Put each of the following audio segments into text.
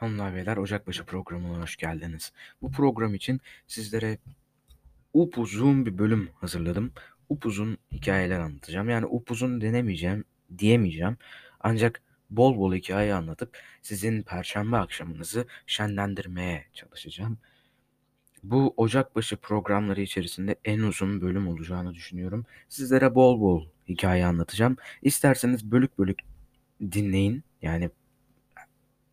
Hanımlar beyler Ocakbaşı programına hoş geldiniz. Bu program için sizlere upuzun bir bölüm hazırladım. Upuzun hikayeler anlatacağım. Yani upuzun denemeyeceğim, diyemeyeceğim. Ancak bol bol hikaye anlatıp sizin perşembe akşamınızı şenlendirmeye çalışacağım. Bu Ocakbaşı programları içerisinde en uzun bölüm olacağını düşünüyorum. Sizlere bol bol hikaye anlatacağım. İsterseniz bölük bölük dinleyin. Yani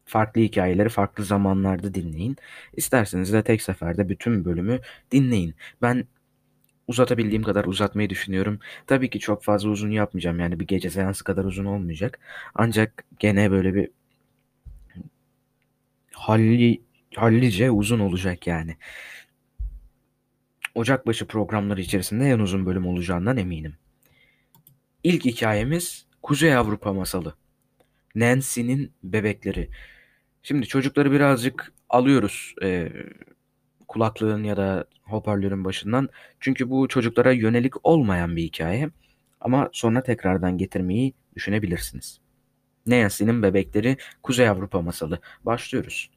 farklı hikayeleri farklı zamanlarda dinleyin. İsterseniz de tek seferde bütün bölümü dinleyin. Ben uzatabildiğim kadar uzatmayı düşünüyorum. Tabii ki çok fazla uzun yapmayacağım. Yani bir gece seansı kadar uzun olmayacak. Ancak gene böyle bir halli, hallice uzun olacak yani. Ocakbaşı programları içerisinde en uzun bölüm olacağından eminim. İlk hikayemiz Kuzey Avrupa masalı. Nancy'nin bebekleri. Şimdi çocukları birazcık alıyoruz e, kulaklığın ya da hoparlörün başından. Çünkü bu çocuklara yönelik olmayan bir hikaye. Ama sonra tekrardan getirmeyi düşünebilirsiniz. Nancy'nin bebekleri Kuzey Avrupa masalı. Başlıyoruz.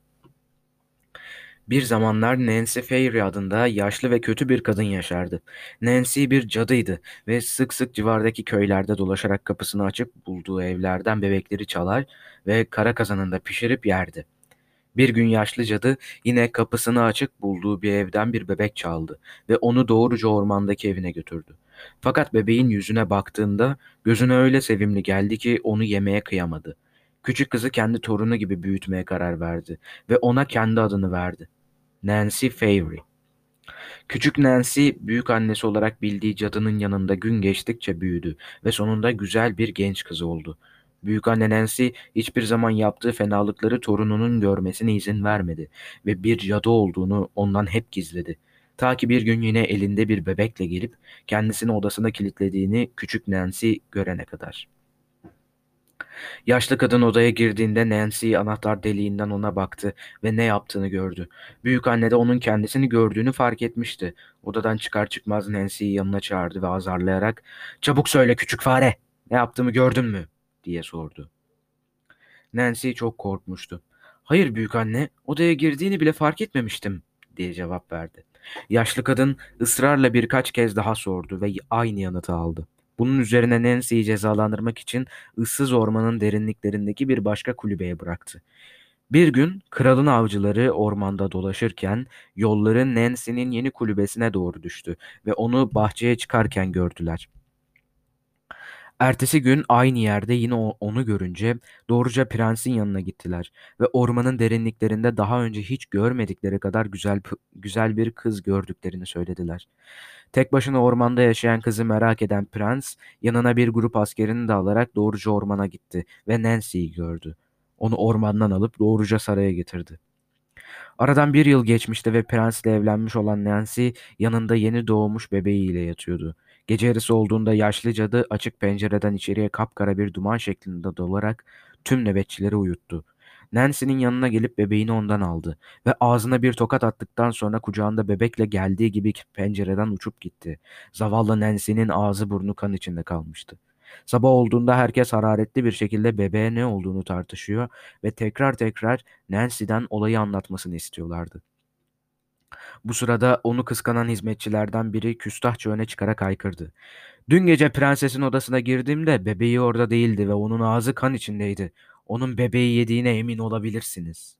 Bir zamanlar Nancy Fairy adında yaşlı ve kötü bir kadın yaşardı. Nancy bir cadıydı ve sık sık civardaki köylerde dolaşarak kapısını açıp bulduğu evlerden bebekleri çalar ve kara kazanında pişirip yerdi. Bir gün yaşlı cadı yine kapısını açık bulduğu bir evden bir bebek çaldı ve onu doğruca ormandaki evine götürdü. Fakat bebeğin yüzüne baktığında gözüne öyle sevimli geldi ki onu yemeye kıyamadı. Küçük kızı kendi torunu gibi büyütmeye karar verdi ve ona kendi adını verdi. Nancy Fairy. Küçük Nancy büyük annesi olarak bildiği cadının yanında gün geçtikçe büyüdü ve sonunda güzel bir genç kız oldu. Büyük anne Nancy hiçbir zaman yaptığı fenalıkları torununun görmesine izin vermedi ve bir cadı olduğunu ondan hep gizledi. Ta ki bir gün yine elinde bir bebekle gelip kendisini odasına kilitlediğini küçük Nancy görene kadar. Yaşlı kadın odaya girdiğinde Nancy anahtar deliğinden ona baktı ve ne yaptığını gördü. Büyük anne de onun kendisini gördüğünü fark etmişti. Odadan çıkar çıkmaz Nancy'yi yanına çağırdı ve azarlayarak ''Çabuk söyle küçük fare, ne yaptığımı gördün mü?'' diye sordu. Nancy çok korkmuştu. ''Hayır büyük anne, odaya girdiğini bile fark etmemiştim.'' diye cevap verdi. Yaşlı kadın ısrarla birkaç kez daha sordu ve aynı yanıtı aldı. Bunun üzerine Nancy'yi cezalandırmak için ıssız ormanın derinliklerindeki bir başka kulübeye bıraktı. Bir gün kralın avcıları ormanda dolaşırken yolları Nancy'nin yeni kulübesine doğru düştü ve onu bahçeye çıkarken gördüler. Ertesi gün aynı yerde yine onu görünce doğruca prensin yanına gittiler ve ormanın derinliklerinde daha önce hiç görmedikleri kadar güzel güzel bir kız gördüklerini söylediler. Tek başına ormanda yaşayan kızı merak eden prens yanına bir grup askerini de alarak doğruca ormana gitti ve Nancy'yi gördü. Onu ormandan alıp doğruca saraya getirdi. Aradan bir yıl geçmişti ve prensle evlenmiş olan Nancy yanında yeni doğmuş bebeğiyle yatıyordu. Gece yarısı olduğunda yaşlı cadı açık pencereden içeriye kapkara bir duman şeklinde dolarak tüm nöbetçileri uyuttu. Nancy'nin yanına gelip bebeğini ondan aldı ve ağzına bir tokat attıktan sonra kucağında bebekle geldiği gibi pencereden uçup gitti. Zavallı Nancy'nin ağzı burnu kan içinde kalmıştı. Sabah olduğunda herkes hararetli bir şekilde bebeğe ne olduğunu tartışıyor ve tekrar tekrar Nancy'den olayı anlatmasını istiyorlardı. Bu sırada onu kıskanan hizmetçilerden biri küstahça öne çıkarak haykırdı. Dün gece prensesin odasına girdiğimde bebeği orada değildi ve onun ağzı kan içindeydi. Onun bebeği yediğine emin olabilirsiniz.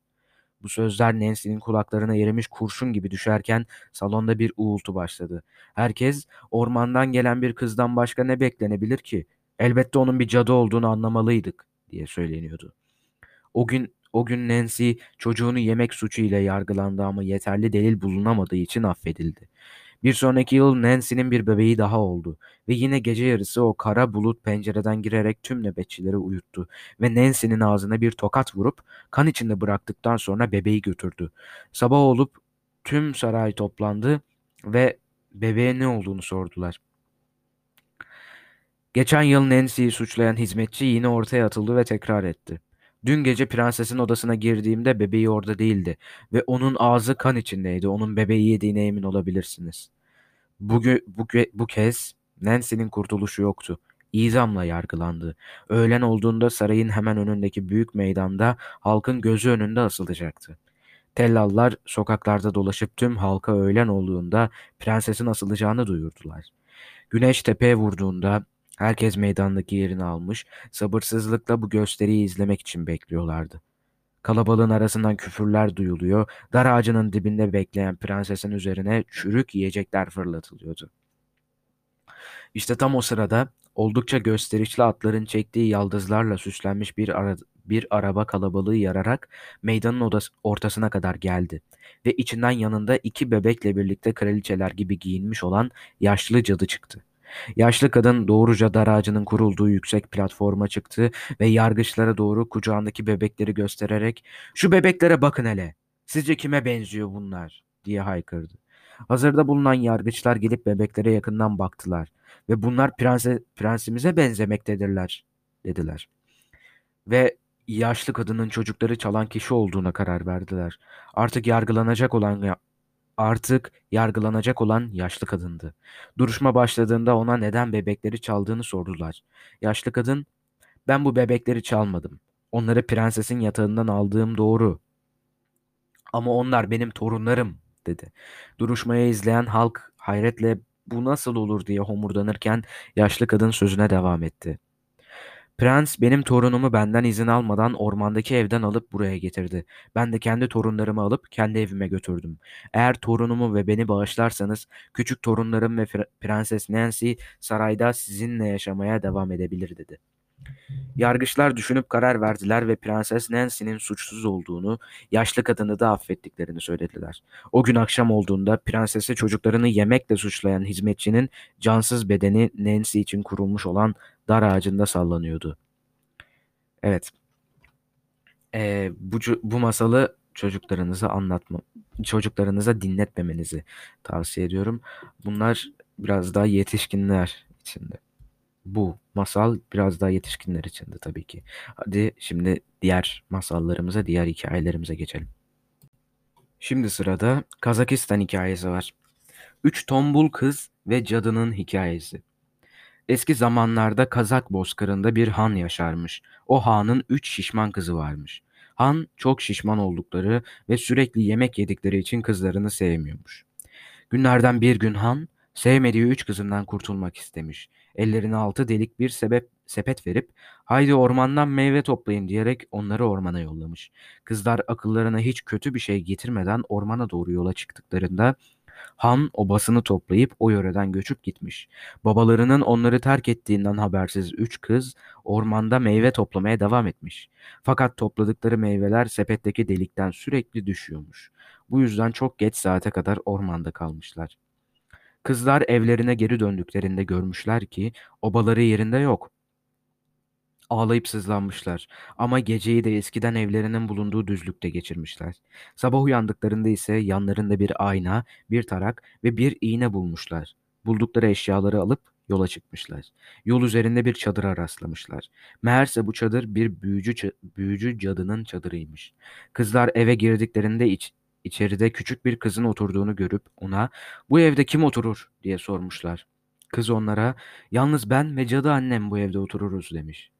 Bu sözler Nancy'nin kulaklarına erimiş kurşun gibi düşerken salonda bir uğultu başladı. Herkes ormandan gelen bir kızdan başka ne beklenebilir ki? Elbette onun bir cadı olduğunu anlamalıydık diye söyleniyordu. O gün o gün Nancy çocuğunu yemek suçu ile yargılandı ama yeterli delil bulunamadığı için affedildi. Bir sonraki yıl Nancy'nin bir bebeği daha oldu ve yine gece yarısı o kara bulut pencereden girerek tüm nöbetçileri uyuttu ve Nancy'nin ağzına bir tokat vurup kan içinde bıraktıktan sonra bebeği götürdü. Sabah olup tüm saray toplandı ve bebeğe ne olduğunu sordular. Geçen yıl Nancy'yi suçlayan hizmetçi yine ortaya atıldı ve tekrar etti. Dün gece prensesin odasına girdiğimde bebeği orada değildi ve onun ağzı kan içindeydi. Onun bebeği yediğine emin olabilirsiniz. Bugün bu, bu kez Nancy'nin kurtuluşu yoktu. idamla yargılandı. Öğlen olduğunda sarayın hemen önündeki büyük meydanda halkın gözü önünde asılacaktı. Tellallar sokaklarda dolaşıp tüm halka öğlen olduğunda prensesin asılacağını duyurdular. Güneş tepeye vurduğunda herkes meydandaki yerini almış, sabırsızlıkla bu gösteriyi izlemek için bekliyorlardı. Kalabalığın arasından küfürler duyuluyor, dar ağacının dibinde bekleyen prensesin üzerine çürük yiyecekler fırlatılıyordu. İşte tam o sırada oldukça gösterişli atların çektiği yaldızlarla süslenmiş bir, ara, bir araba kalabalığı yararak meydanın odası, ortasına kadar geldi ve içinden yanında iki bebekle birlikte kraliçeler gibi giyinmiş olan yaşlı cadı çıktı. Yaşlı kadın doğruca dar ağacının kurulduğu yüksek platforma çıktı ve yargıçlara doğru kucağındaki bebekleri göstererek ''Şu bebeklere bakın hele, sizce kime benziyor bunlar?'' diye haykırdı. Hazırda bulunan yargıçlar gelip bebeklere yakından baktılar ve bunlar prense, prensimize benzemektedirler dediler. Ve yaşlı kadının çocukları çalan kişi olduğuna karar verdiler. Artık yargılanacak olan artık yargılanacak olan yaşlı kadındı. Duruşma başladığında ona neden bebekleri çaldığını sordular. Yaşlı kadın, ben bu bebekleri çalmadım. Onları prensesin yatağından aldığım doğru. Ama onlar benim torunlarım, dedi. Duruşmayı izleyen halk hayretle bu nasıl olur diye homurdanırken yaşlı kadın sözüne devam etti. Prens benim torunumu benden izin almadan ormandaki evden alıp buraya getirdi. Ben de kendi torunlarımı alıp kendi evime götürdüm. Eğer torunumu ve beni bağışlarsanız küçük torunlarım ve Prenses Nancy sarayda sizinle yaşamaya devam edebilir dedi. Yargıçlar düşünüp karar verdiler ve Prenses Nancy'nin suçsuz olduğunu, yaşlı kadını da affettiklerini söylediler. O gün akşam olduğunda prensesi çocuklarını yemekle suçlayan hizmetçinin cansız bedeni Nancy için kurulmuş olan dar ağacında sallanıyordu. Evet. Ee, bu, bu masalı çocuklarınıza anlatma, çocuklarınıza dinletmemenizi tavsiye ediyorum. Bunlar biraz daha yetişkinler içinde. Bu masal biraz daha yetişkinler içinde tabii ki. Hadi şimdi diğer masallarımıza, diğer hikayelerimize geçelim. Şimdi sırada Kazakistan hikayesi var. Üç tombul kız ve cadının hikayesi. Eski zamanlarda Kazak bozkırında bir han yaşarmış. O hanın üç şişman kızı varmış. Han çok şişman oldukları ve sürekli yemek yedikleri için kızlarını sevmiyormuş. Günlerden bir gün han sevmediği üç kızından kurtulmak istemiş. Ellerine altı delik bir sebep, sepet verip haydi ormandan meyve toplayın diyerek onları ormana yollamış. Kızlar akıllarına hiç kötü bir şey getirmeden ormana doğru yola çıktıklarında Han obasını toplayıp o yöreden göçüp gitmiş. Babalarının onları terk ettiğinden habersiz üç kız ormanda meyve toplamaya devam etmiş. Fakat topladıkları meyveler sepetteki delikten sürekli düşüyormuş. Bu yüzden çok geç saate kadar ormanda kalmışlar. Kızlar evlerine geri döndüklerinde görmüşler ki obaları yerinde yok. Ağlayıp sızlanmışlar ama geceyi de eskiden evlerinin bulunduğu düzlükte geçirmişler. Sabah uyandıklarında ise yanlarında bir ayna, bir tarak ve bir iğne bulmuşlar. Buldukları eşyaları alıp yola çıkmışlar. Yol üzerinde bir çadıra rastlamışlar. Meğerse bu çadır bir büyücü, büyücü cadının çadırıymış. Kızlar eve girdiklerinde iç, içeride küçük bir kızın oturduğunu görüp ona ''Bu evde kim oturur?'' diye sormuşlar. Kız onlara ''Yalnız ben ve cadı annem bu evde otururuz.'' demiş.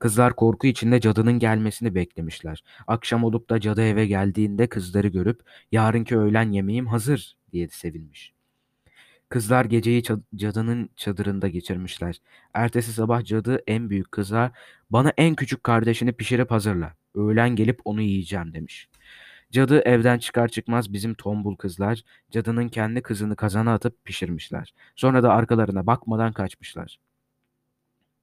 Kızlar korku içinde cadının gelmesini beklemişler. Akşam olup da cadı eve geldiğinde kızları görüp yarınki öğlen yemeğim hazır diye sevinmiş. Kızlar geceyi cadının çadırında geçirmişler. Ertesi sabah cadı en büyük kıza bana en küçük kardeşini pişirip hazırla. Öğlen gelip onu yiyeceğim demiş. Cadı evden çıkar çıkmaz bizim tombul kızlar cadının kendi kızını kazana atıp pişirmişler. Sonra da arkalarına bakmadan kaçmışlar.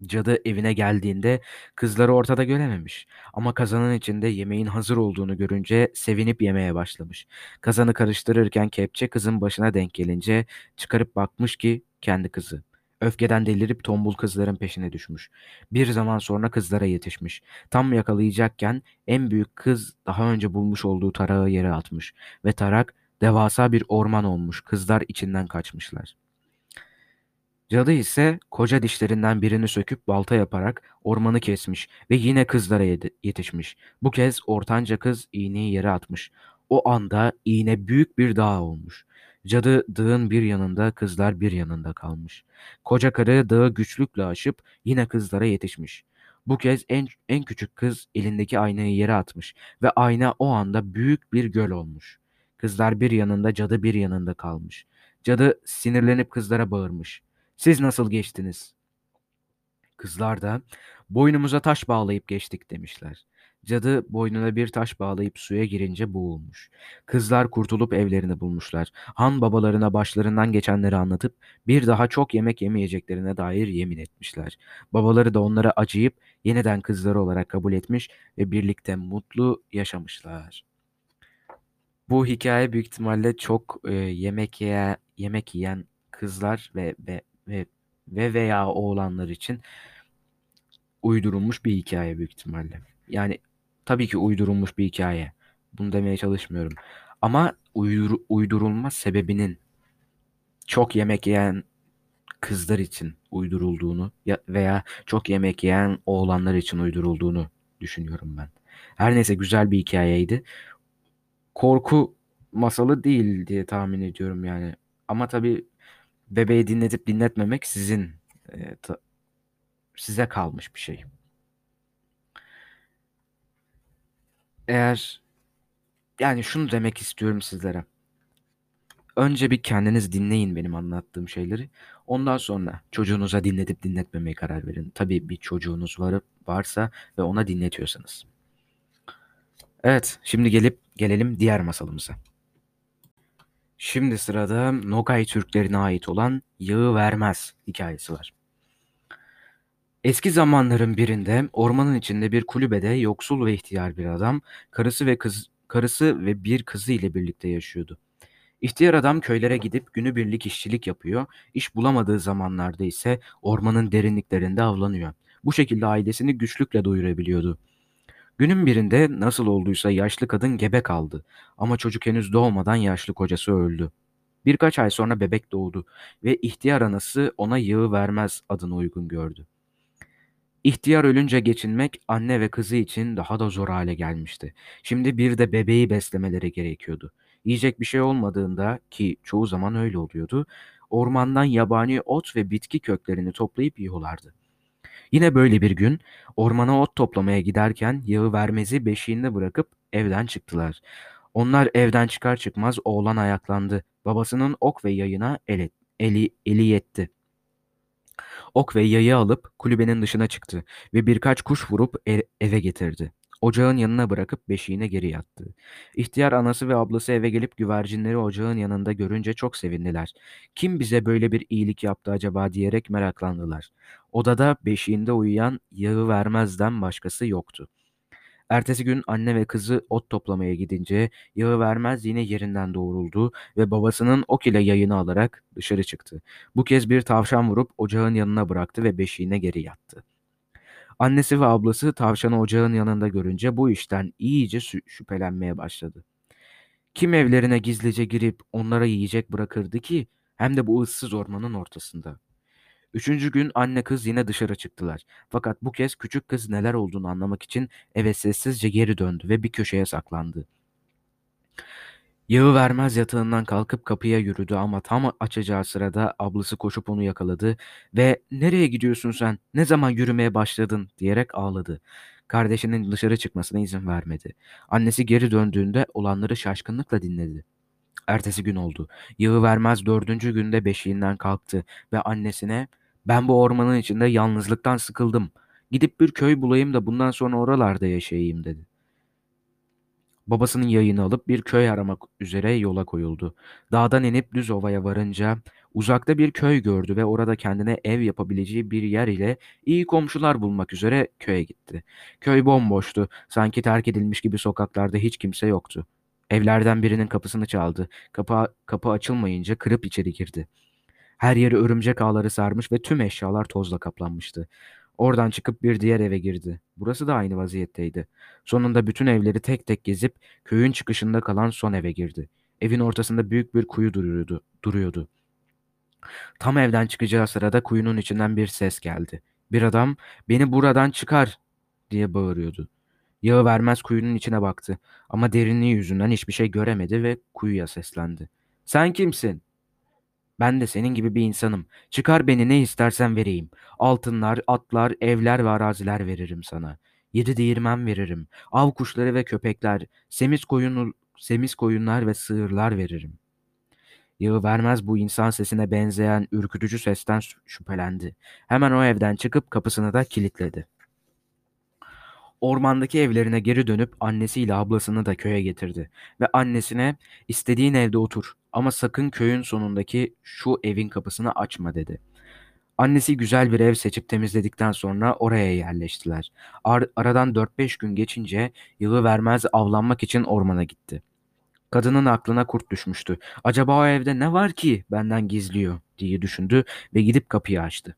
Cadı evine geldiğinde kızları ortada görememiş ama kazanın içinde yemeğin hazır olduğunu görünce sevinip yemeye başlamış. Kazanı karıştırırken kepçe kızın başına denk gelince çıkarıp bakmış ki kendi kızı. Öfkeden delirip tombul kızların peşine düşmüş. Bir zaman sonra kızlara yetişmiş. Tam yakalayacakken en büyük kız daha önce bulmuş olduğu tarağı yere atmış ve tarak devasa bir orman olmuş. Kızlar içinden kaçmışlar. Cadı ise koca dişlerinden birini söküp balta yaparak ormanı kesmiş ve yine kızlara yetişmiş. Bu kez ortanca kız iğneyi yere atmış. O anda iğne büyük bir dağ olmuş. Cadı dağın bir yanında, kızlar bir yanında kalmış. Koca karı dağı güçlükle aşıp yine kızlara yetişmiş. Bu kez en, en küçük kız elindeki aynayı yere atmış ve ayna o anda büyük bir göl olmuş. Kızlar bir yanında, cadı bir yanında kalmış. Cadı sinirlenip kızlara bağırmış. Siz nasıl geçtiniz? Kızlar da boynumuza taş bağlayıp geçtik demişler. Cadı boynuna bir taş bağlayıp suya girince boğulmuş. Kızlar kurtulup evlerini bulmuşlar. Han babalarına başlarından geçenleri anlatıp bir daha çok yemek yemeyeceklerine dair yemin etmişler. Babaları da onlara acıyıp yeniden kızları olarak kabul etmiş ve birlikte mutlu yaşamışlar. Bu hikaye büyük ihtimalle çok e, yemek ye yemek yiyen kızlar ve ve ve ve veya oğlanlar için uydurulmuş bir hikaye büyük ihtimalle. Yani tabii ki uydurulmuş bir hikaye. Bunu demeye çalışmıyorum. Ama uydur, uydurulma sebebinin çok yemek yiyen kızlar için uydurulduğunu ya veya çok yemek yiyen oğlanlar için uydurulduğunu düşünüyorum ben. Her neyse güzel bir hikayeydi. Korku masalı değil diye tahmin ediyorum yani. Ama tabii bebeği dinletip dinletmemek sizin e, size kalmış bir şey. Eğer yani şunu demek istiyorum sizlere. Önce bir kendiniz dinleyin benim anlattığım şeyleri. Ondan sonra çocuğunuza dinletip dinletmemeye karar verin. Tabii bir çocuğunuz var, varsa ve ona dinletiyorsanız. Evet, şimdi gelip gelelim diğer masalımıza. Şimdi sırada Nogay Türklerine ait olan Yağı Vermez hikayesi var. Eski zamanların birinde ormanın içinde bir kulübede yoksul ve ihtiyar bir adam, karısı ve kız karısı ve bir kızı ile birlikte yaşıyordu. İhtiyar adam köylere gidip günübirlik işçilik yapıyor, iş bulamadığı zamanlarda ise ormanın derinliklerinde avlanıyor. Bu şekilde ailesini güçlükle doyurabiliyordu. Günün birinde nasıl olduysa yaşlı kadın gebe kaldı ama çocuk henüz doğmadan yaşlı kocası öldü. Birkaç ay sonra bebek doğdu ve ihtiyar anası ona yığı vermez adını uygun gördü. İhtiyar ölünce geçinmek anne ve kızı için daha da zor hale gelmişti. Şimdi bir de bebeği beslemeleri gerekiyordu. Yiyecek bir şey olmadığında ki çoğu zaman öyle oluyordu, ormandan yabani ot ve bitki köklerini toplayıp yiyorlardı. Yine böyle bir gün ormana ot toplamaya giderken yağı vermezi beşiğinde bırakıp evden çıktılar. Onlar evden çıkar çıkmaz oğlan ayaklandı. Babasının ok ve yayına eli, eli, eli yetti. Ok ve yayı alıp kulübenin dışına çıktı ve birkaç kuş vurup e- eve getirdi. Ocağın yanına bırakıp beşiğine geri yattı. İhtiyar anası ve ablası eve gelip güvercinleri ocağın yanında görünce çok sevindiler. Kim bize böyle bir iyilik yaptı acaba diyerek meraklandılar. Odada beşiğinde uyuyan yağı vermezden başkası yoktu. Ertesi gün anne ve kızı ot toplamaya gidince yağı vermez yine yerinden doğruldu ve babasının ok ile yayını alarak dışarı çıktı. Bu kez bir tavşan vurup ocağın yanına bıraktı ve beşiğine geri yattı. Annesi ve ablası tavşanı ocağın yanında görünce bu işten iyice şüphelenmeye başladı. Kim evlerine gizlice girip onlara yiyecek bırakırdı ki hem de bu ıssız ormanın ortasında. Üçüncü gün anne kız yine dışarı çıktılar. Fakat bu kez küçük kız neler olduğunu anlamak için eve sessizce geri döndü ve bir köşeye saklandı. Yağı vermez yatağından kalkıp kapıya yürüdü ama tam açacağı sırada ablası koşup onu yakaladı ve ''Nereye gidiyorsun sen? Ne zaman yürümeye başladın?'' diyerek ağladı. Kardeşinin dışarı çıkmasına izin vermedi. Annesi geri döndüğünde olanları şaşkınlıkla dinledi. Ertesi gün oldu. Yağı vermez dördüncü günde beşiğinden kalktı ve annesine ''Ben bu ormanın içinde yalnızlıktan sıkıldım. Gidip bir köy bulayım da bundan sonra oralarda yaşayayım.'' dedi. Babasının yayını alıp bir köy aramak üzere yola koyuldu. Dağdan inip düz ovaya varınca uzakta bir köy gördü ve orada kendine ev yapabileceği bir yer ile iyi komşular bulmak üzere köye gitti. Köy bomboştu. Sanki terk edilmiş gibi sokaklarda hiç kimse yoktu. Evlerden birinin kapısını çaldı. Kapı, kapı açılmayınca kırıp içeri girdi. Her yeri örümcek ağları sarmış ve tüm eşyalar tozla kaplanmıştı. Oradan çıkıp bir diğer eve girdi. Burası da aynı vaziyetteydi. Sonunda bütün evleri tek tek gezip köyün çıkışında kalan son eve girdi. Evin ortasında büyük bir kuyu duruyordu. duruyordu. Tam evden çıkacağı sırada kuyunun içinden bir ses geldi. Bir adam beni buradan çıkar diye bağırıyordu. Yağı vermez kuyunun içine baktı ama derinliği yüzünden hiçbir şey göremedi ve kuyuya seslendi. Sen kimsin? Ben de senin gibi bir insanım. Çıkar beni ne istersen vereyim. Altınlar, atlar, evler ve araziler veririm sana. Yedi değirmen veririm. Av kuşları ve köpekler, semiz koyun, semiz koyunlar ve sığırlar veririm. Yağı vermez bu insan sesine benzeyen ürkütücü sesten şüphelendi. Hemen o evden çıkıp kapısını da kilitledi. Ormandaki evlerine geri dönüp annesiyle ablasını da köye getirdi ve annesine istediğin evde otur ama sakın köyün sonundaki şu evin kapısını açma dedi. Annesi güzel bir ev seçip temizledikten sonra oraya yerleştiler. Ar- aradan 4-5 gün geçince yılı vermez avlanmak için ormana gitti. Kadının aklına kurt düşmüştü. Acaba o evde ne var ki benden gizliyor diye düşündü ve gidip kapıyı açtı.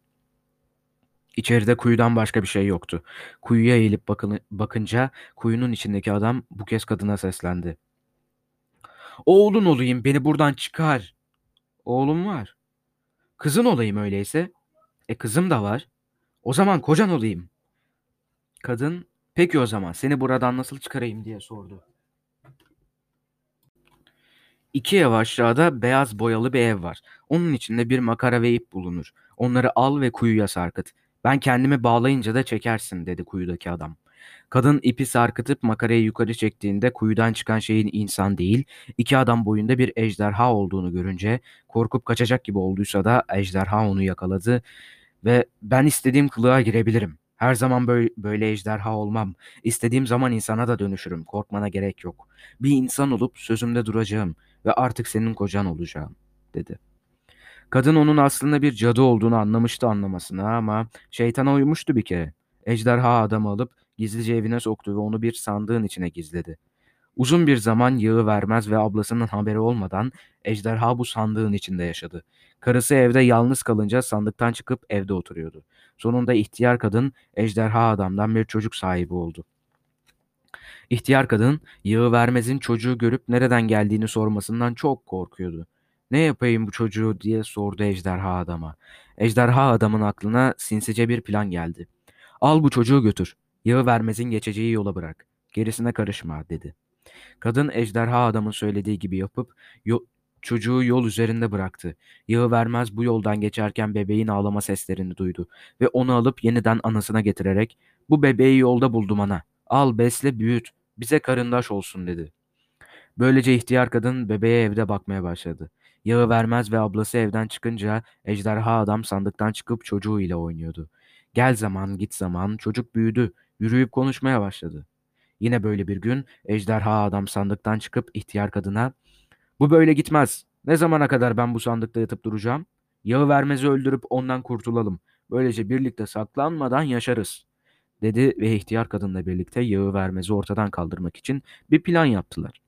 İçeride kuyudan başka bir şey yoktu. Kuyuya eğilip bakın bakınca kuyunun içindeki adam bu kez kadına seslendi. Oğlun olayım beni buradan çıkar. Oğlum var. Kızın olayım öyleyse. E kızım da var. O zaman kocan olayım. Kadın peki o zaman seni buradan nasıl çıkarayım diye sordu. İki ev aşağıda beyaz boyalı bir ev var. Onun içinde bir makara ve ip bulunur. Onları al ve kuyuya sarkıt. Ben kendimi bağlayınca da çekersin dedi kuyudaki adam. Kadın ipi sarkıtıp makarayı yukarı çektiğinde kuyudan çıkan şeyin insan değil, iki adam boyunda bir ejderha olduğunu görünce korkup kaçacak gibi olduysa da ejderha onu yakaladı ve ben istediğim kılığa girebilirim. Her zaman böyle, böyle ejderha olmam. İstediğim zaman insana da dönüşürüm. Korkmana gerek yok. Bir insan olup sözümde duracağım ve artık senin kocan olacağım, dedi. Kadın onun aslında bir cadı olduğunu anlamıştı anlamasına ama şeytana uymuştu bir kere. Ejderha adamı alıp gizlice evine soktu ve onu bir sandığın içine gizledi. Uzun bir zaman yağı vermez ve ablasının haberi olmadan ejderha bu sandığın içinde yaşadı. Karısı evde yalnız kalınca sandıktan çıkıp evde oturuyordu. Sonunda ihtiyar kadın ejderha adamdan bir çocuk sahibi oldu. İhtiyar kadın yağı vermezin çocuğu görüp nereden geldiğini sormasından çok korkuyordu. Ne yapayım bu çocuğu diye sordu ejderha adama. Ejderha adamın aklına sinsice bir plan geldi. Al bu çocuğu götür. Yağı vermezin geçeceği yola bırak. Gerisine karışma dedi. Kadın ejderha adamın söylediği gibi yapıp yo çocuğu yol üzerinde bıraktı. Yağı vermez bu yoldan geçerken bebeğin ağlama seslerini duydu ve onu alıp yeniden anasına getirerek bu bebeği yolda buldum ana. Al besle büyüt bize karındaş olsun dedi. Böylece ihtiyar kadın bebeğe evde bakmaya başladı. Yağı vermez ve ablası evden çıkınca ejderha adam sandıktan çıkıp çocuğu ile oynuyordu. Gel zaman git zaman çocuk büyüdü, yürüyüp konuşmaya başladı. Yine böyle bir gün ejderha adam sandıktan çıkıp ihtiyar kadına ''Bu böyle gitmez. Ne zamana kadar ben bu sandıkta yatıp duracağım? Yağı vermezi öldürüp ondan kurtulalım. Böylece birlikte saklanmadan yaşarız.'' dedi ve ihtiyar kadınla birlikte yağı vermezi ortadan kaldırmak için bir plan yaptılar.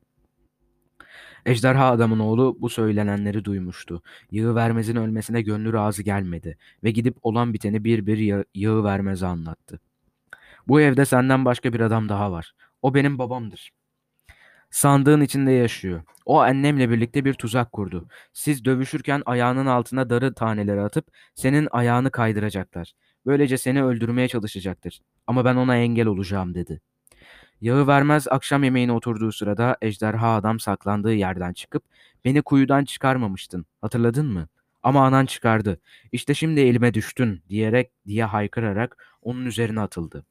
Ejderha adamın oğlu bu söylenenleri duymuştu. Yağı vermezin ölmesine gönlü razı gelmedi ve gidip olan biteni bir bir yağı vermeze anlattı. Bu evde senden başka bir adam daha var. O benim babamdır. Sandığın içinde yaşıyor. O annemle birlikte bir tuzak kurdu. Siz dövüşürken ayağının altına darı taneleri atıp senin ayağını kaydıracaklar. Böylece seni öldürmeye çalışacaktır. Ama ben ona engel olacağım dedi. Yağı vermez akşam yemeğine oturduğu sırada ejderha adam saklandığı yerden çıkıp beni kuyudan çıkarmamıştın hatırladın mı? Ama anan çıkardı. İşte şimdi elime düştün diyerek diye haykırarak onun üzerine atıldı.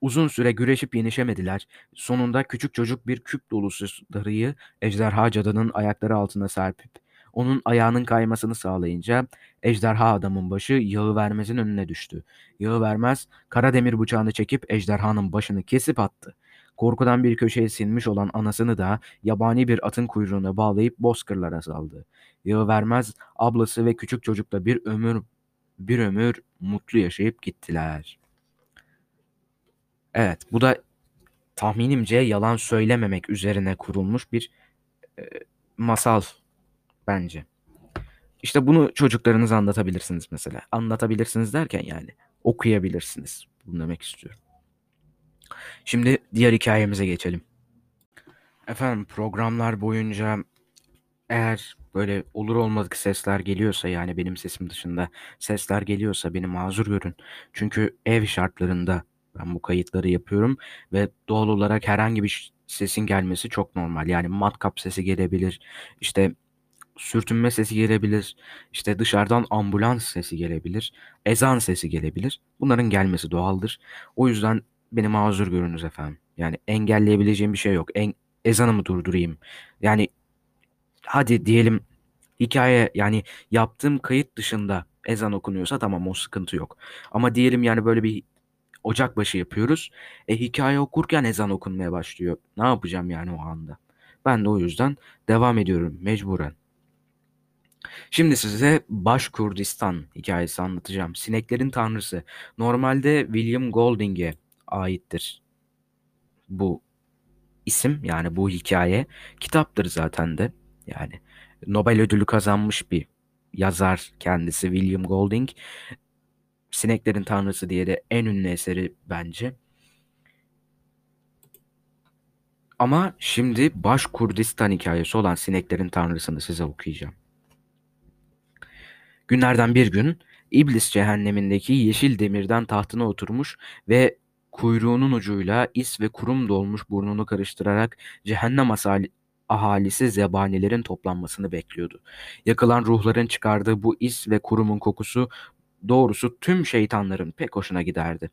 Uzun süre güreşip yenişemediler. Sonunda küçük çocuk bir küp dolusu darıyı ejderha cadının ayakları altına serpip onun ayağının kaymasını sağlayınca ejderha adamın başı yağı vermezin önüne düştü. Yağı vermez kara demir bıçağını çekip ejderhanın başını kesip attı. Korkudan bir köşeye sinmiş olan anasını da yabani bir atın kuyruğuna bağlayıp bozkırlara saldı. Yağı vermez ablası ve küçük çocukla bir ömür bir ömür mutlu yaşayıp gittiler. Evet, bu da tahminimce yalan söylememek üzerine kurulmuş bir e, masal bence. İşte bunu çocuklarınıza anlatabilirsiniz mesela. Anlatabilirsiniz derken yani okuyabilirsiniz. Bunu demek istiyorum. Şimdi diğer hikayemize geçelim. Efendim programlar boyunca eğer böyle olur olmadık sesler geliyorsa yani benim sesim dışında sesler geliyorsa beni mazur görün. Çünkü ev şartlarında Ben bu kayıtları yapıyorum ve doğal olarak herhangi bir sesin gelmesi çok normal. Yani matkap sesi gelebilir, işte sürtünme sesi gelebilir, işte dışarıdan ambulans sesi gelebilir, ezan sesi gelebilir. Bunların gelmesi doğaldır. O yüzden beni mazur görünüz efendim. Yani engelleyebileceğim bir şey yok. En, ezanımı durdurayım. Yani hadi diyelim hikaye yani yaptığım kayıt dışında ezan okunuyorsa tamam o sıkıntı yok. Ama diyelim yani böyle bir Ocakbaşı yapıyoruz. E hikaye okurken ezan okunmaya başlıyor. Ne yapacağım yani o anda? Ben de o yüzden devam ediyorum mecburen. Şimdi size Başkurdistan hikayesi anlatacağım. Sineklerin Tanrısı. Normalde William Golding'e aittir bu isim yani bu hikaye. Kitaptır zaten de. Yani Nobel ödülü kazanmış bir yazar kendisi William Golding. Sineklerin Tanrısı diye de en ünlü eseri bence. Ama şimdi Baş Kurdistan hikayesi olan Sineklerin Tanrısını size okuyacağım. Günlerden bir gün İblis cehennemindeki yeşil demirden tahtına oturmuş ve kuyruğunun ucuyla is ve kurum dolmuş burnunu karıştırarak cehennem asali, ahalisi zebanilerin toplanmasını bekliyordu. Yakılan ruhların çıkardığı bu is ve kurumun kokusu doğrusu tüm şeytanların pek hoşuna giderdi.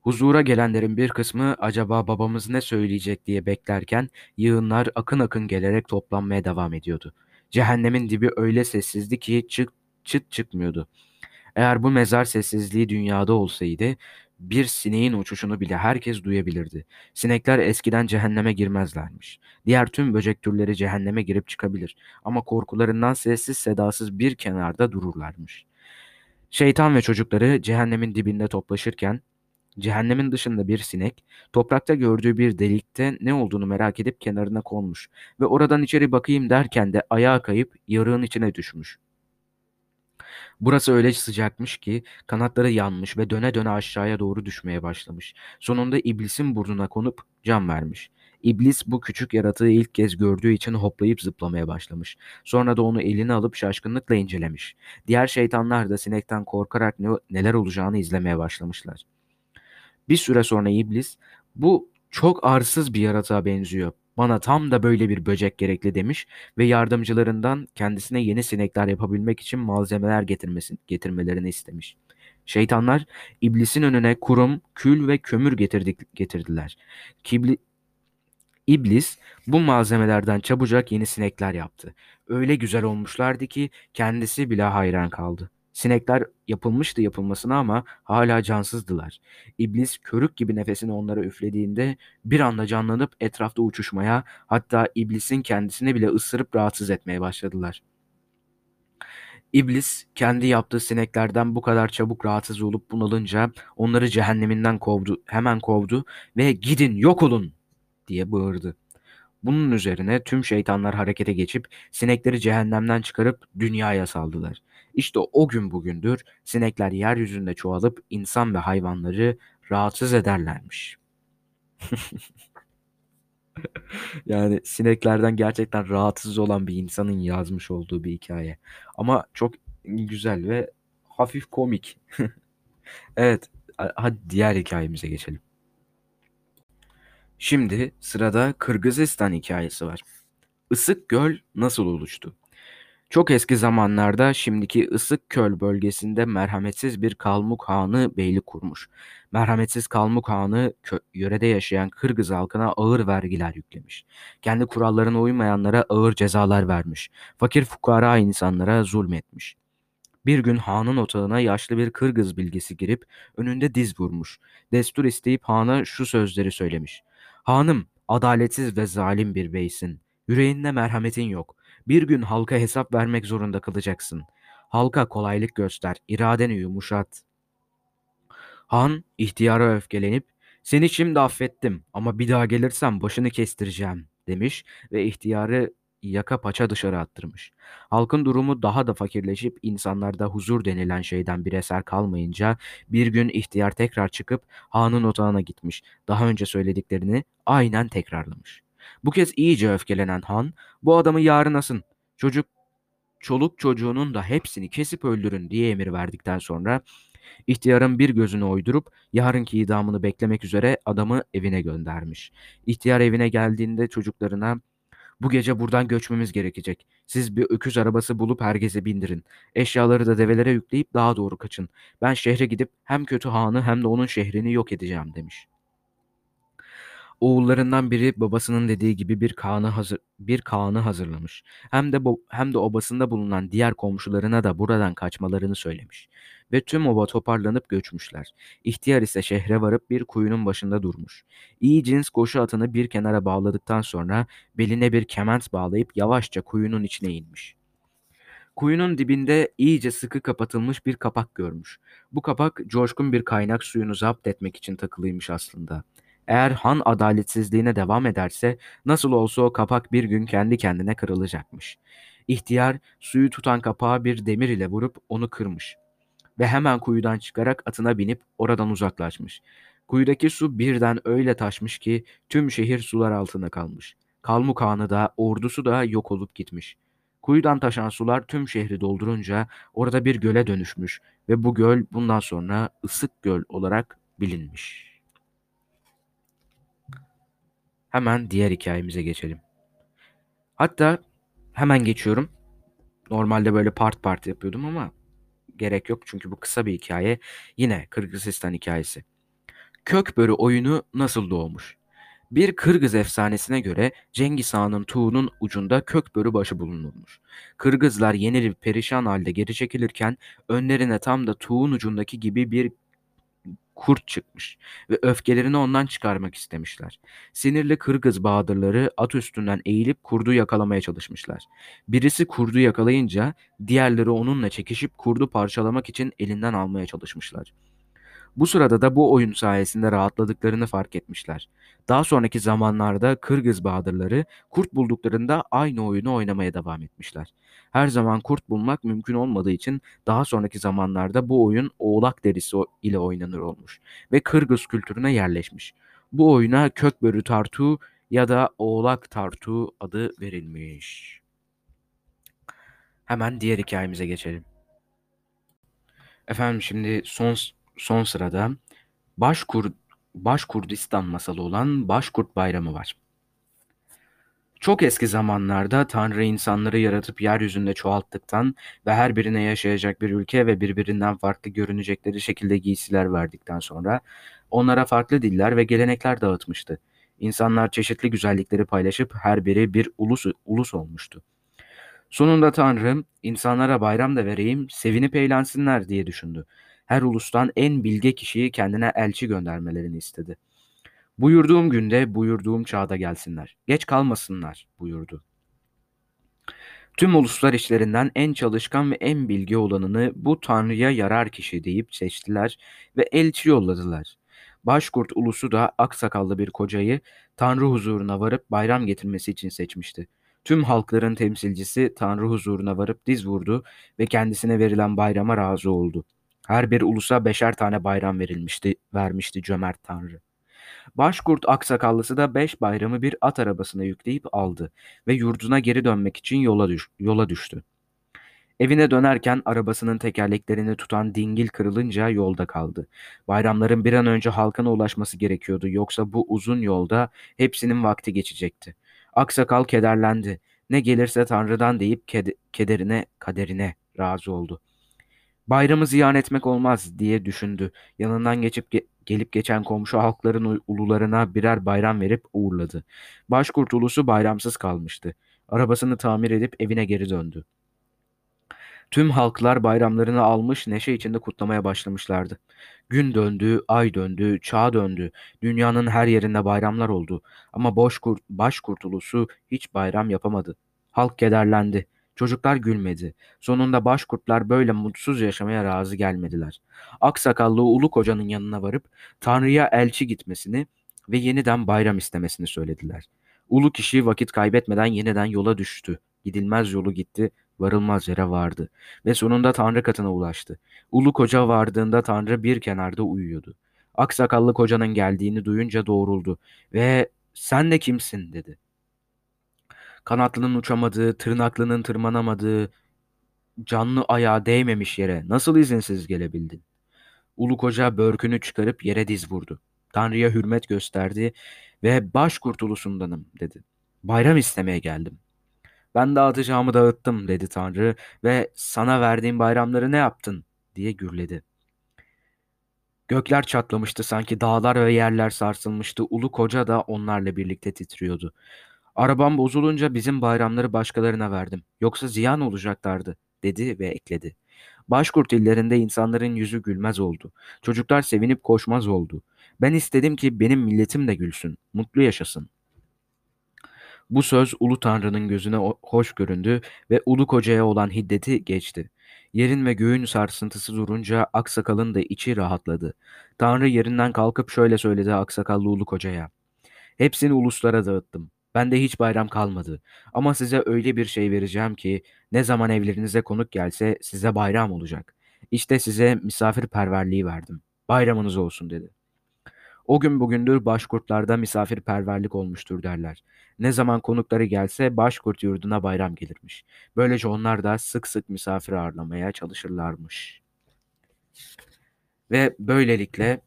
Huzura gelenlerin bir kısmı acaba babamız ne söyleyecek diye beklerken yığınlar akın akın gelerek toplanmaya devam ediyordu. Cehennemin dibi öyle sessizdi ki çıt çıt çıkmıyordu. Eğer bu mezar sessizliği dünyada olsaydı bir sineğin uçuşunu bile herkes duyabilirdi. Sinekler eskiden cehenneme girmezlermiş. Diğer tüm böcek türleri cehenneme girip çıkabilir ama korkularından sessiz sedasız bir kenarda dururlarmış. Şeytan ve çocukları cehennemin dibinde toplaşırken cehennemin dışında bir sinek toprakta gördüğü bir delikte ne olduğunu merak edip kenarına konmuş ve oradan içeri bakayım derken de ayağa kayıp yarığın içine düşmüş. Burası öyle sıcakmış ki kanatları yanmış ve döne döne aşağıya doğru düşmeye başlamış. Sonunda iblisin burnuna konup can vermiş. İblis bu küçük yaratığı ilk kez gördüğü için hoplayıp zıplamaya başlamış. Sonra da onu eline alıp şaşkınlıkla incelemiş. Diğer şeytanlar da sinekten korkarak ne, neler olacağını izlemeye başlamışlar. Bir süre sonra iblis bu çok arsız bir yaratığa benziyor. Bana tam da böyle bir böcek gerekli demiş ve yardımcılarından kendisine yeni sinekler yapabilmek için malzemeler getirmesin, getirmelerini istemiş. Şeytanlar iblisin önüne kurum, kül ve kömür getirdik, getirdiler. Kibli, İblis bu malzemelerden çabucak yeni sinekler yaptı. Öyle güzel olmuşlardı ki kendisi bile hayran kaldı. Sinekler yapılmıştı yapılmasına ama hala cansızdılar. İblis körük gibi nefesini onlara üflediğinde bir anda canlanıp etrafta uçuşmaya, hatta iblisin kendisini bile ısırıp rahatsız etmeye başladılar. İblis kendi yaptığı sineklerden bu kadar çabuk rahatsız olup bunalınca onları cehenneminden kovdu, hemen kovdu ve gidin yok olun diye bağırdı. Bunun üzerine tüm şeytanlar harekete geçip sinekleri cehennemden çıkarıp dünyaya saldılar. İşte o gün bugündür sinekler yeryüzünde çoğalıp insan ve hayvanları rahatsız ederlermiş. yani sineklerden gerçekten rahatsız olan bir insanın yazmış olduğu bir hikaye. Ama çok güzel ve hafif komik. evet, hadi diğer hikayemize geçelim. Şimdi sırada Kırgızistan hikayesi var. Isık Göl nasıl oluştu? Çok eski zamanlarda şimdiki Isık Köl bölgesinde merhametsiz bir Kalmuk Hanı beylik kurmuş. Merhametsiz Kalmuk Hanı yörede yaşayan Kırgız halkına ağır vergiler yüklemiş. Kendi kurallarına uymayanlara ağır cezalar vermiş. Fakir fukara insanlara zulmetmiş. Bir gün hanın otağına yaşlı bir Kırgız bilgisi girip önünde diz vurmuş. Destur isteyip hana şu sözleri söylemiş. Hanım, adaletsiz ve zalim bir beysin. Yüreğinde merhametin yok. Bir gün halka hesap vermek zorunda kalacaksın. Halka kolaylık göster, iradeni yumuşat. Han ihtiyara öfkelenip seni şimdi affettim ama bir daha gelirsen başını kestireceğim demiş ve ihtiyarı yaka paça dışarı attırmış. Halkın durumu daha da fakirleşip insanlarda huzur denilen şeyden bir eser kalmayınca bir gün ihtiyar tekrar çıkıp hanın otağına gitmiş. Daha önce söylediklerini aynen tekrarlamış. Bu kez iyice öfkelenen han bu adamı yarın asın. Çocuk çoluk çocuğunun da hepsini kesip öldürün diye emir verdikten sonra İhtiyarın bir gözünü oydurup yarınki idamını beklemek üzere adamı evine göndermiş. İhtiyar evine geldiğinde çocuklarına bu gece buradan göçmemiz gerekecek. Siz bir öküz arabası bulup herkese bindirin. Eşyaları da develere yükleyip daha doğru kaçın. Ben şehre gidip hem kötü hanı hem de onun şehrini yok edeceğim demiş. Oğullarından biri babasının dediği gibi bir kağanı hazır bir kağanı hazırlamış. Hem de hem de obasında bulunan diğer komşularına da buradan kaçmalarını söylemiş. Ve tüm oba toparlanıp göçmüşler. İhtiyar ise şehre varıp bir kuyunun başında durmuş. İyi cins koşu atını bir kenara bağladıktan sonra beline bir kement bağlayıp yavaşça kuyunun içine inmiş. Kuyunun dibinde iyice sıkı kapatılmış bir kapak görmüş. Bu kapak coşkun bir kaynak suyunu zapt etmek için takılıymış aslında. Eğer Han adaletsizliğine devam ederse nasıl olsa o kapak bir gün kendi kendine kırılacakmış. İhtiyar suyu tutan kapağı bir demir ile vurup onu kırmış ve hemen kuyudan çıkarak atına binip oradan uzaklaşmış. Kuyudaki su birden öyle taşmış ki tüm şehir sular altında kalmış. Kalmuk Hanı da ordusu da yok olup gitmiş. Kuyudan taşan sular tüm şehri doldurunca orada bir göle dönüşmüş ve bu göl bundan sonra ısık göl olarak bilinmiş. Hemen diğer hikayemize geçelim. Hatta hemen geçiyorum. Normalde böyle part part yapıyordum ama gerek yok çünkü bu kısa bir hikaye. Yine Kırgızistan hikayesi. Kökbörü oyunu nasıl doğmuş? Bir Kırgız efsanesine göre Cengiz Han'ın tuğunun ucunda kökbörü başı bulunurmuş. Kırgızlar yenilip perişan halde geri çekilirken önlerine tam da tuğun ucundaki gibi bir kurt çıkmış ve öfkelerini ondan çıkarmak istemişler. Sinirli Kırgız Bahadırları at üstünden eğilip kurdu yakalamaya çalışmışlar. Birisi kurdu yakalayınca diğerleri onunla çekişip kurdu parçalamak için elinden almaya çalışmışlar. Bu sırada da bu oyun sayesinde rahatladıklarını fark etmişler. Daha sonraki zamanlarda Kırgız Bahadırları kurt bulduklarında aynı oyunu oynamaya devam etmişler. Her zaman kurt bulmak mümkün olmadığı için daha sonraki zamanlarda bu oyun oğlak derisi ile oynanır olmuş ve Kırgız kültürüne yerleşmiş. Bu oyuna kökbörü tartu ya da oğlak tartu adı verilmiş. Hemen diğer hikayemize geçelim. Efendim şimdi son son sırada Başkur Başkurdistan masalı olan Başkurt Bayramı var. Çok eski zamanlarda Tanrı insanları yaratıp yeryüzünde çoğalttıktan ve her birine yaşayacak bir ülke ve birbirinden farklı görünecekleri şekilde giysiler verdikten sonra onlara farklı diller ve gelenekler dağıtmıştı. İnsanlar çeşitli güzellikleri paylaşıp her biri bir ulus, ulus olmuştu. Sonunda Tanrı insanlara bayram da vereyim, sevinip eğlensinler diye düşündü. Her ulustan en bilge kişiyi kendine elçi göndermelerini istedi. Buyurduğum günde buyurduğum çağda gelsinler. Geç kalmasınlar buyurdu. Tüm uluslar işlerinden en çalışkan ve en bilgi olanını bu Tanrı'ya yarar kişi deyip seçtiler ve elçi yolladılar. Başkurt ulusu da aksakallı bir kocayı Tanrı huzuruna varıp bayram getirmesi için seçmişti. Tüm halkların temsilcisi Tanrı huzuruna varıp diz vurdu ve kendisine verilen bayrama razı oldu. Her bir ulusa beşer tane bayram verilmişti, vermişti cömert Tanrı. Başkurt aksakallısı da beş bayramı bir at arabasına yükleyip aldı ve yurduna geri dönmek için yola, düş yola düştü. Evine dönerken arabasının tekerleklerini tutan dingil kırılınca yolda kaldı. Bayramların bir an önce halkına ulaşması gerekiyordu yoksa bu uzun yolda hepsinin vakti geçecekti. Aksakal kederlendi. Ne gelirse Tanrı'dan deyip ked kederine, kaderine razı oldu. Bayramı ziyan etmek olmaz diye düşündü. Yanından geçip ge gelip geçen komşu halkların ulularına birer bayram verip uğurladı. Başkurt ulusu bayramsız kalmıştı. Arabasını tamir edip evine geri döndü. Tüm halklar bayramlarını almış neşe içinde kutlamaya başlamışlardı. Gün döndü, ay döndü, çağ döndü. Dünyanın her yerinde bayramlar oldu. Ama Boşkurt, Başkurt ulusu hiç bayram yapamadı. Halk kederlendi. Çocuklar gülmedi. Sonunda başkurtlar böyle mutsuz yaşamaya razı gelmediler. Aksakallı Ulu Koca'nın yanına varıp Tanrı'ya elçi gitmesini ve yeniden bayram istemesini söylediler. Ulu kişi vakit kaybetmeden yeniden yola düştü. Gidilmez yolu gitti, varılmaz yere vardı ve sonunda Tanrı katına ulaştı. Ulu Koca vardığında Tanrı bir kenarda uyuyordu. Aksakallı kocanın geldiğini duyunca doğruldu ve sen de kimsin dedi. Kanatlının uçamadığı, tırnaklının tırmanamadığı, canlı ayağa değmemiş yere nasıl izinsiz gelebildin? Ulu koca börkünü çıkarıp yere diz vurdu. Tanrı'ya hürmet gösterdi ve baş kurtulusundanım dedi. Bayram istemeye geldim. Ben dağıtacağımı dağıttım dedi Tanrı ve sana verdiğim bayramları ne yaptın diye gürledi. Gökler çatlamıştı sanki dağlar ve yerler sarsılmıştı. Ulu koca da onlarla birlikte titriyordu. Arabam bozulunca bizim bayramları başkalarına verdim. Yoksa ziyan olacaklardı dedi ve ekledi. Başkurt illerinde insanların yüzü gülmez oldu. Çocuklar sevinip koşmaz oldu. Ben istedim ki benim milletim de gülsün, mutlu yaşasın. Bu söz Ulu Tanrı'nın gözüne hoş göründü ve Ulu Koca'ya olan hiddeti geçti. Yerin ve göğün sarsıntısı durunca aksakalın da içi rahatladı. Tanrı yerinden kalkıp şöyle söyledi aksakallı Ulu Koca'ya. Hepsini uluslara dağıttım. Bende hiç bayram kalmadı. Ama size öyle bir şey vereceğim ki ne zaman evlerinize konuk gelse size bayram olacak. İşte size misafirperverliği verdim. Bayramınız olsun dedi. O gün bugündür başkurtlarda misafirperverlik olmuştur derler. Ne zaman konukları gelse başkurt yurduna bayram gelirmiş. Böylece onlar da sık sık misafir ağırlamaya çalışırlarmış. Ve böylelikle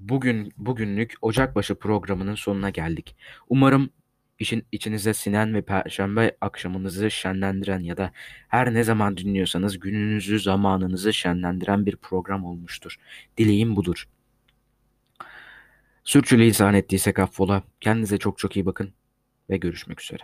bugün bugünlük Ocakbaşı programının sonuna geldik. Umarım işin içinize sinen ve perşembe akşamınızı şenlendiren ya da her ne zaman dinliyorsanız gününüzü, zamanınızı şenlendiren bir program olmuştur. Dileğim budur. Sürçülisan ettiysek affola. Kendinize çok çok iyi bakın ve görüşmek üzere.